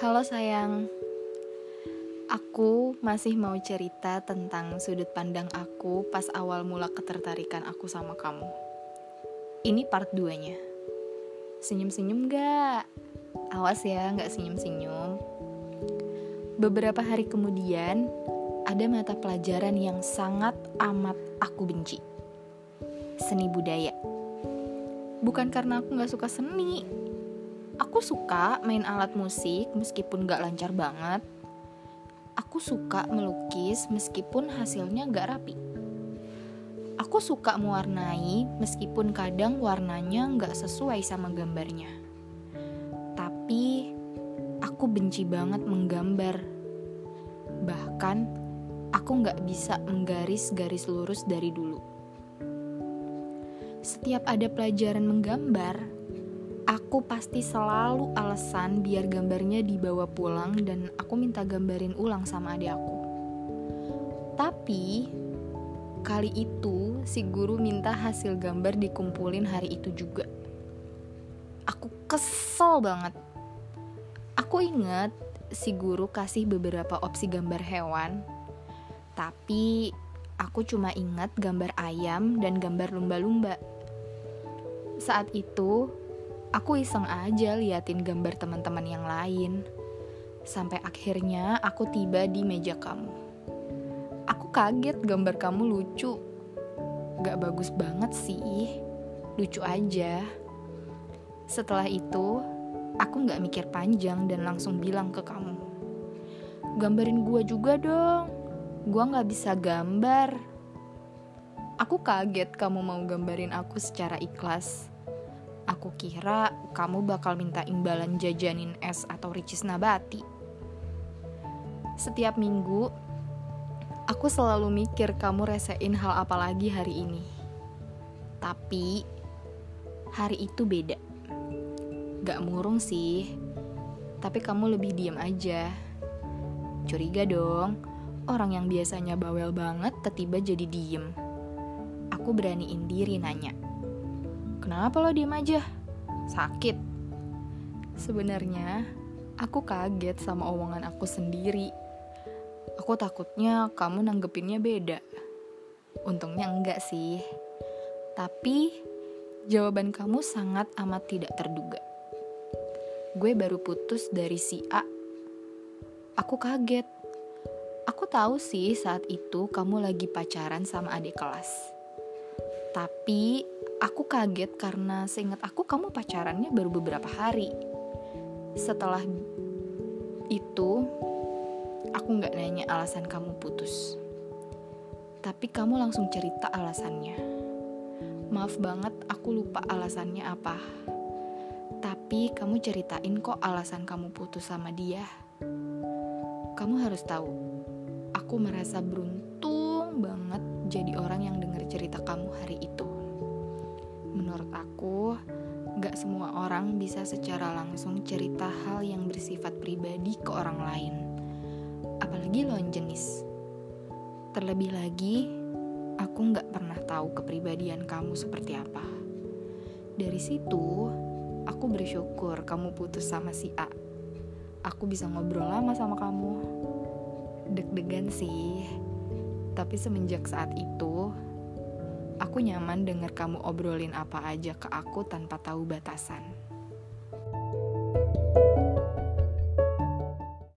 Halo sayang, aku masih mau cerita tentang sudut pandang aku pas awal mula ketertarikan aku sama kamu. Ini part 2-nya. Senyum-senyum gak? Awas ya, gak senyum-senyum. Beberapa hari kemudian, ada mata pelajaran yang sangat amat aku benci. Seni budaya. Bukan karena aku gak suka seni, Aku suka main alat musik meskipun gak lancar banget. Aku suka melukis meskipun hasilnya gak rapi. Aku suka mewarnai meskipun kadang warnanya gak sesuai sama gambarnya. Tapi aku benci banget menggambar. Bahkan aku gak bisa menggaris garis lurus dari dulu. Setiap ada pelajaran menggambar, aku pasti selalu alasan biar gambarnya dibawa pulang dan aku minta gambarin ulang sama adik aku. Tapi kali itu si guru minta hasil gambar dikumpulin hari itu juga. Aku kesel banget. Aku inget si guru kasih beberapa opsi gambar hewan, tapi aku cuma ingat gambar ayam dan gambar lumba-lumba. Saat itu, Aku iseng aja liatin gambar teman-teman yang lain. Sampai akhirnya aku tiba di meja kamu. Aku kaget gambar kamu lucu. Gak bagus banget sih, lucu aja. Setelah itu, aku gak mikir panjang dan langsung bilang ke kamu. Gambarin gua juga dong, gua gak bisa gambar. Aku kaget kamu mau gambarin aku secara ikhlas Aku kira kamu bakal minta imbalan jajanin es atau ricis nabati. Setiap minggu, aku selalu mikir kamu resein hal apa lagi hari ini. Tapi, hari itu beda. Gak murung sih, tapi kamu lebih diem aja. Curiga dong, orang yang biasanya bawel banget tiba-tiba jadi diem. Aku beraniin diri nanya Kenapa lo diem aja? Sakit. Sebenarnya, aku kaget sama omongan aku sendiri. Aku takutnya kamu nanggepinnya beda. Untungnya enggak sih. Tapi, jawaban kamu sangat amat tidak terduga. Gue baru putus dari si A. Aku kaget. Aku tahu sih saat itu kamu lagi pacaran sama adik kelas. Tapi Aku kaget karena seingat aku kamu pacarannya baru beberapa hari. Setelah itu, aku nggak nanya alasan kamu putus. Tapi kamu langsung cerita alasannya. Maaf banget, aku lupa alasannya apa. Tapi kamu ceritain kok alasan kamu putus sama dia. Kamu harus tahu, aku merasa beruntung banget jadi orang yang dengar cerita kamu hari itu menurut aku, gak semua orang bisa secara langsung cerita hal yang bersifat pribadi ke orang lain. Apalagi lawan jenis. Terlebih lagi, aku gak pernah tahu kepribadian kamu seperti apa. Dari situ, aku bersyukur kamu putus sama si A. Aku bisa ngobrol lama sama kamu. Deg-degan sih, tapi semenjak saat itu, Aku nyaman dengar kamu obrolin apa aja ke aku tanpa tahu batasan.